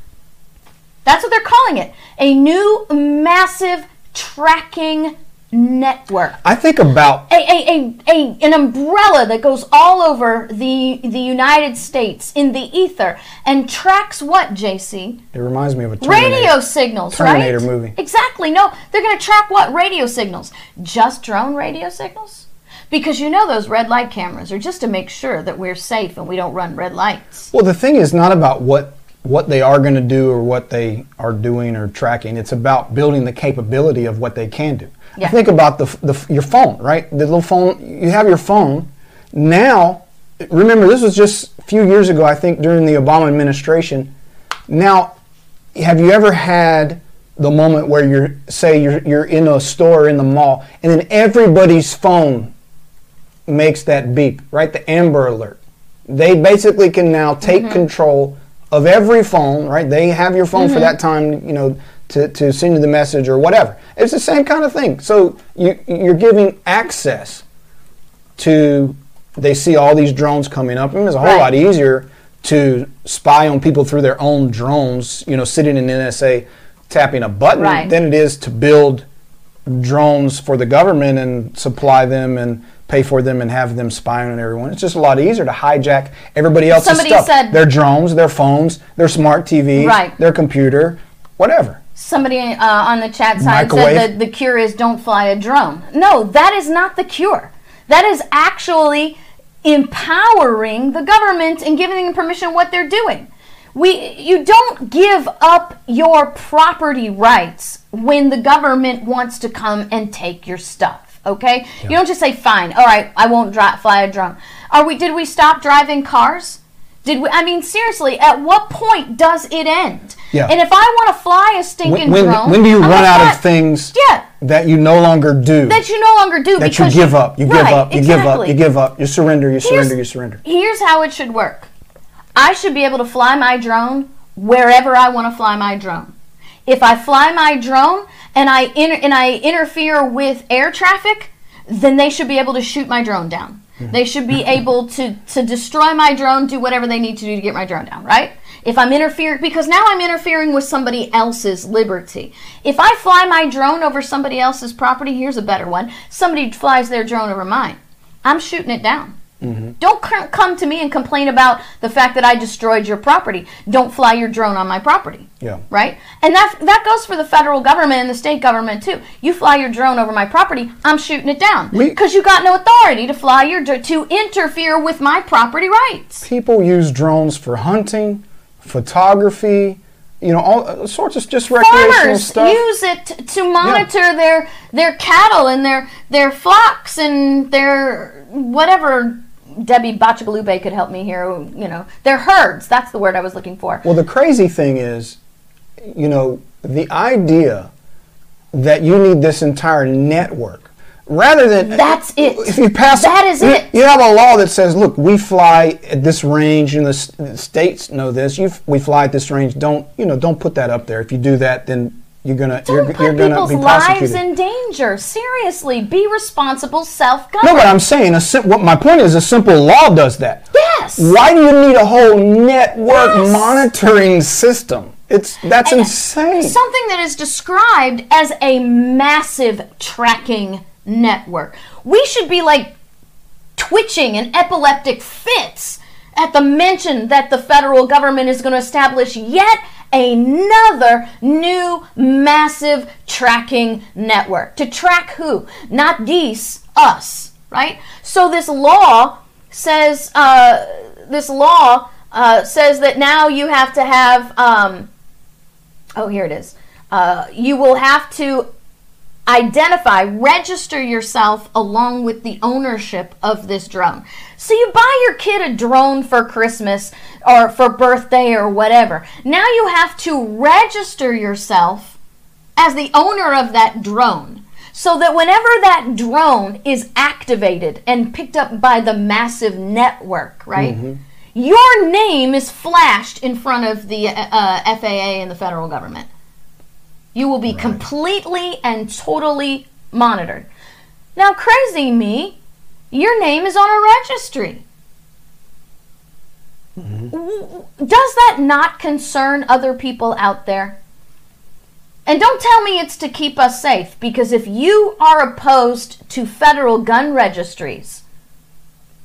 S1: That's what they're calling it. A new massive tracking network.
S2: I think about
S1: a, a, a, a, an umbrella that goes all over the, the United States in the ether and tracks what, JC?
S2: it reminds me of a Terminator.
S1: Radio signals,
S2: Terminator
S1: right?
S2: movie.
S1: Exactly. No, they're going to track what? Radio signals. Just drone radio signals? Because you know those red light cameras are just to make sure that we're safe and we don't run red lights.
S2: Well, the thing is not about what what they are going to do or what they are doing or tracking. It's about building the capability of what they can do.
S1: Yeah.
S2: Think about the, the your phone, right? The little phone. You have your phone. Now, remember this was just a few years ago. I think during the Obama administration. Now, have you ever had the moment where you're say you're you're in a store in the mall and then everybody's phone makes that beep, right? The Amber Alert. They basically can now take
S1: Mm-hmm.
S2: control of every phone, right? They have your phone for
S1: Mm-hmm.
S2: that time, you know, to, to send you the message or whatever. It's the same kind of thing. So you, you're giving access to, they see all these drones coming up. I mean, it's a whole
S1: Right.
S2: lot easier to spy on people through their own drones, you know, sitting in NSA tapping a button
S1: Right.
S2: than it is to build drones for the government and supply them and pay for them and have them spying on everyone. It's just a lot easier to hijack everybody else's
S1: Somebody
S2: stuff.
S1: said-
S2: their drones, their phones, their smart TVs,
S1: Right.
S2: their computer, whatever.
S1: Somebody uh, on the chat side
S2: Microwave.
S1: said that the cure is don't fly a drone. No, that is not the cure. That is actually empowering the government and giving them permission what they're doing. We, you don't give up your property rights when the government wants to come and take your stuff. Okay, you don't just say fine. All right, I won't dri- fly a drone. Are we? Did we stop driving cars? Did we? I mean, seriously, at what point does it end?
S2: Yeah.
S1: And if I want to fly a stinking
S2: When, when,
S1: drone,
S2: when do you
S1: I'm
S2: run out of things
S1: Yeah.
S2: that you no longer do?
S1: that you no longer do
S2: that you give up. You give up. You give up. You give up. You surrender. You surrender.
S1: Here's-
S2: You surrender.
S1: Here's how it should work. I should be able to fly my drone wherever I want to fly my drone. If I fly my drone and I inter- and I interfere with air traffic, then they should be able to shoot my drone down. They should be able to to destroy my drone, do whatever they need to do to get my drone down, right? If I'm interfering because now I'm interfering with somebody else's liberty. If I fly my drone over somebody else's property, here's a better one. Somebody flies their drone over mine. I'm shooting it down. Don't c- come to me and complain about the fact that I destroyed your property. Don't fly your drone on my property.
S2: Yeah.
S1: Right? And that that goes for the federal government and the state government too. You fly your drone over my property, I'm shooting it down because you got no authority to fly your dr- to interfere with my property rights.
S2: People use drones for hunting, photography, you know, all uh, sorts of just recreational
S1: Farmers
S2: stuff.
S1: use it t- to monitor their their cattle and their their flocks and their whatever. Debbie Bachagalube could help me here. You know, their herds. That's the word I was looking for.
S2: Well, the crazy thing is, you know, the idea that you need this entire network rather than
S1: That's it.
S2: If you pass
S1: That is
S2: you-
S1: it.
S2: You have a law that says, look, we fly at this range, and the, states know this. You f- we fly at this range. Don't you know? Don't put that up there. If you do that, then you're gonna
S1: Don't
S2: you're,
S1: put
S2: you're gonna
S1: people's
S2: be
S1: lives in danger. Seriously, be responsible, self-governed.
S2: no, but I'm saying a sim- what my point is, a simple law does that.
S1: Yes.
S2: Why do you need a whole network
S1: Yes.
S2: monitoring system? It's that's insane.
S1: Something that is described as a massive tracking network. We should be like twitching in epileptic fits at the mention that the federal government is going to establish yet another new massive tracking network. To track who? Not geese, us, right? So this law says, uh, this law uh, says that now you have to have, um, oh, here it is. Uh, you will have to identify, register yourself along with the ownership of this drone. So you buy your kid a drone for Christmas or for birthday or whatever. Now you have to register yourself as the owner of that drone. So that whenever that drone is activated and picked up by the massive network, right? Your name is flashed in front of the uh, uh, FAA and the federal government. You will be completely and totally monitored. Now, crazy me, your name is on a registry. W- Does that not concern other people out there? And don't tell me it's to keep us safe, because if you are opposed to federal gun registries,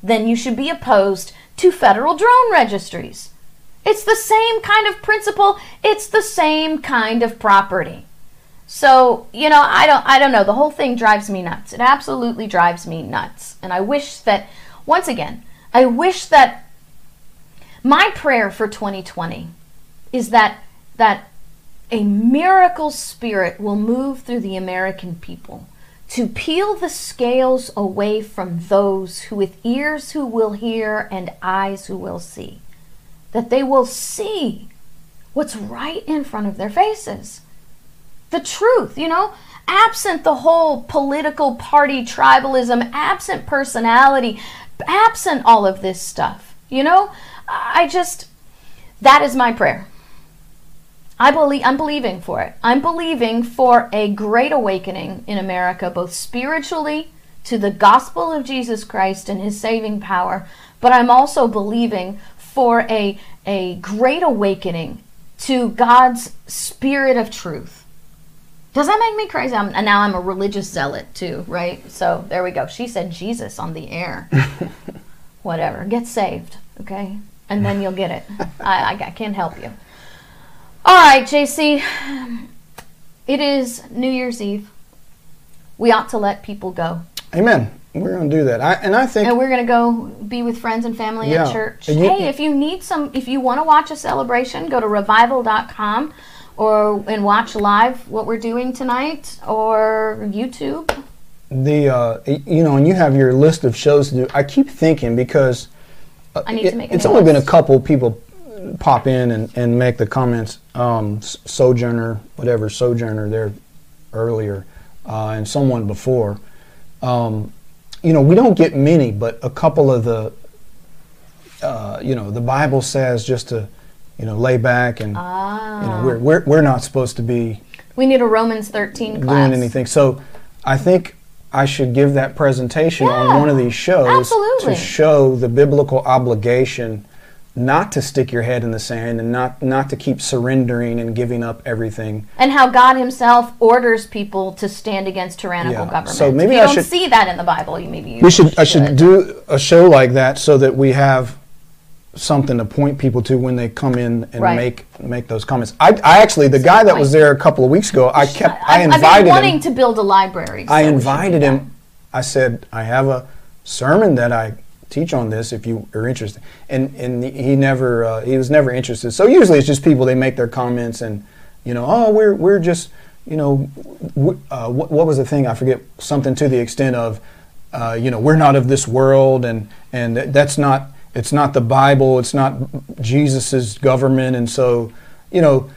S1: then you should be opposed to federal drone registries. It's the same kind of principle, it's the same kind of property. So, you know, I don't I don't know, the whole thing drives me nuts. It absolutely drives me nuts. And I wish that once again, I wish that my prayer for 2020 is that that a miracle spirit will move through the American people to peel the scales away from those who with ears who will hear and eyes who will see that they will see what's right in front of their faces the truth, you know, absent the whole political party tribalism, absent personality, absent all of this stuff. You know, I just that is my prayer. I believe I'm believing for it. I'm believing for a great awakening in America both spiritually to the gospel of Jesus Christ and his saving power, but I'm also believing for a a great awakening to God's spirit of truth. Does that make me crazy? I'm, and now I'm a religious zealot too, right? So there we go. She said Jesus on the air. (laughs) Whatever. Get saved, okay? And then you'll get it. I, I, I can't help you. All right, JC. It is New Year's Eve. We ought to let people go.
S2: Amen. We're going to do that. I, and I think.
S1: And we're going to go be with friends and family
S2: Yeah.
S1: at church.
S2: You-
S1: hey, if you need some, if you want to watch a celebration, go to revival.com or and watch live what we're doing tonight or YouTube.
S2: the uh, you know, and you have your list of shows to do. I keep thinking because uh,
S1: I need
S2: it-
S1: to make a
S2: it's only been a couple people pop in and, and make the comments. Um, Sojourner, whatever Sojourner there earlier, uh, and someone before. Um, you know, we don't get many, but a couple of the, uh, you know, the Bible says just to, you know, lay back and
S1: Ah.
S2: you know we're, we're we're not supposed to be
S1: We need a Romans 13 class.
S2: doing anything. So I think I should give that presentation on one of these shows
S1: absolutely.
S2: to show the biblical obligation not to stick your head in the sand and not not to keep surrendering and giving up everything.
S1: And how God Himself orders people to stand against tyrannical
S2: Yeah.
S1: government.
S2: So maybe
S1: if you
S2: I
S1: don't
S2: should-
S1: see that in the Bible, you maybe you
S2: We should I should do a show like that so that we have something to point people to when they come in and
S1: Right.
S2: make make those comments. I, I actually the guy that was there a couple of weeks ago, I kept I
S1: I've, I've
S2: invited
S1: been wanting
S2: him.
S1: to build a library. so
S2: I
S1: should
S2: invited him. I said, I have a sermon that I teach on this if you are interested. And and he never uh, he was never interested. So usually it's just people they make their comments and you know oh we're we're just you know w- uh, what, what was the thing I forget something to the extent of uh, you know we're not of this world and and that's not it's not the Bible it's not Jesus's government and so you know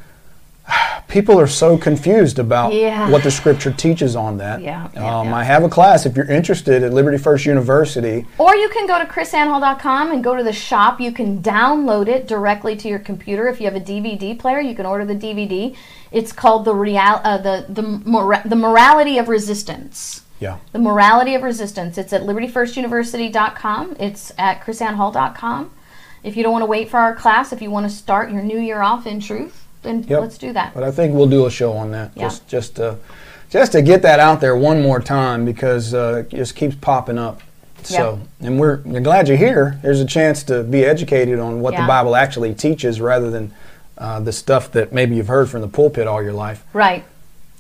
S2: people are so confused about
S1: Yeah.
S2: what the scripture teaches on that.
S1: Yeah, yeah,
S2: um,
S1: yeah.
S2: I have a class if you're interested at Liberty First University.
S1: Or you can go to krisannehall.com and go to the shop. You can download it directly to your computer. If you have a DVD player, you can order the DVD. It's called the real uh, the the, mora- the morality of resistance.
S2: Yeah.
S1: The morality of resistance. It's at libertyfirstuniversity.com. It's at krisannehall.com. If you don't want to wait for our class, if you want to start your new year off in truth, then
S2: Yep.
S1: let's do that.
S2: But I think we'll do a show on that.
S1: Yeah.
S2: Just just to, just to get that out there one more time because uh, it just keeps popping up. So, and we're, we're glad you're here. There's a chance to be educated on what
S1: Yeah.
S2: the Bible actually teaches rather than uh, the stuff that maybe you've heard from the pulpit all your life.
S1: Right.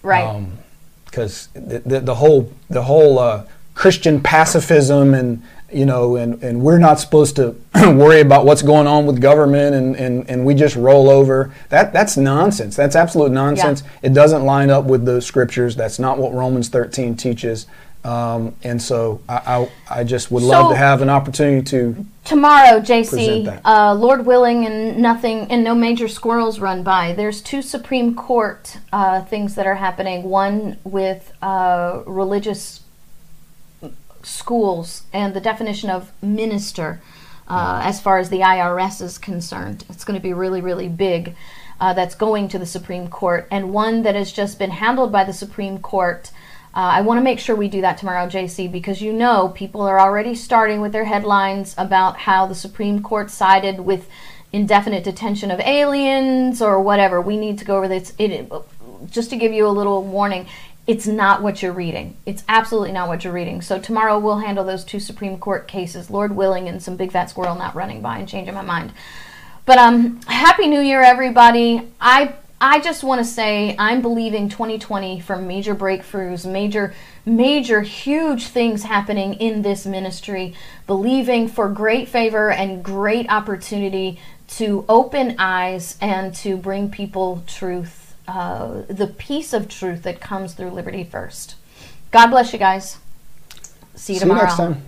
S1: Right.
S2: Um, because the, the, the whole the whole uh, Christian pacifism and you know and, and we're not supposed to (clears throat) worry about what's going on with government and, and, and we just roll over. That that's nonsense. That's absolute nonsense. It doesn't line up with the scriptures. That's not what Romans 13 teaches. Um, and so I, I, I just would love to have an opportunity to
S1: Tomorrow, JC, uh, Lord willing, and nothing, and no major squirrels run by. There's two Supreme Court uh, things that are happening. One with uh, religious schools and the definition of minister, uh, as far as the IRS is concerned. It's going to be really, really big. Uh, that's going to the Supreme Court, and one that has just been handled by the Supreme Court. Uh, I want to make sure we do that tomorrow, JC, because you know people are already starting with their headlines about how the Supreme Court sided with indefinite detention of aliens or whatever. We need to go over this. It, just to give you a little warning, it's not what you're reading. It's absolutely not what you're reading. So tomorrow we'll handle those two Supreme Court cases, Lord willing, and some big fat squirrel not running by and changing my mind. But um, happy New Year, everybody! I I just want to say I'm believing 2020 for major breakthroughs, major, major, huge things happening in this ministry. Believing for great favor and great opportunity to open eyes and to bring people truth, uh, the piece of truth that comes through Liberty First. God bless you guys. See you
S2: see you
S1: tomorrow.
S2: next time.